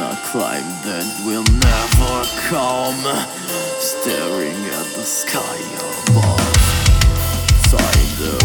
a climb that will never come. Staring at the sky above. Time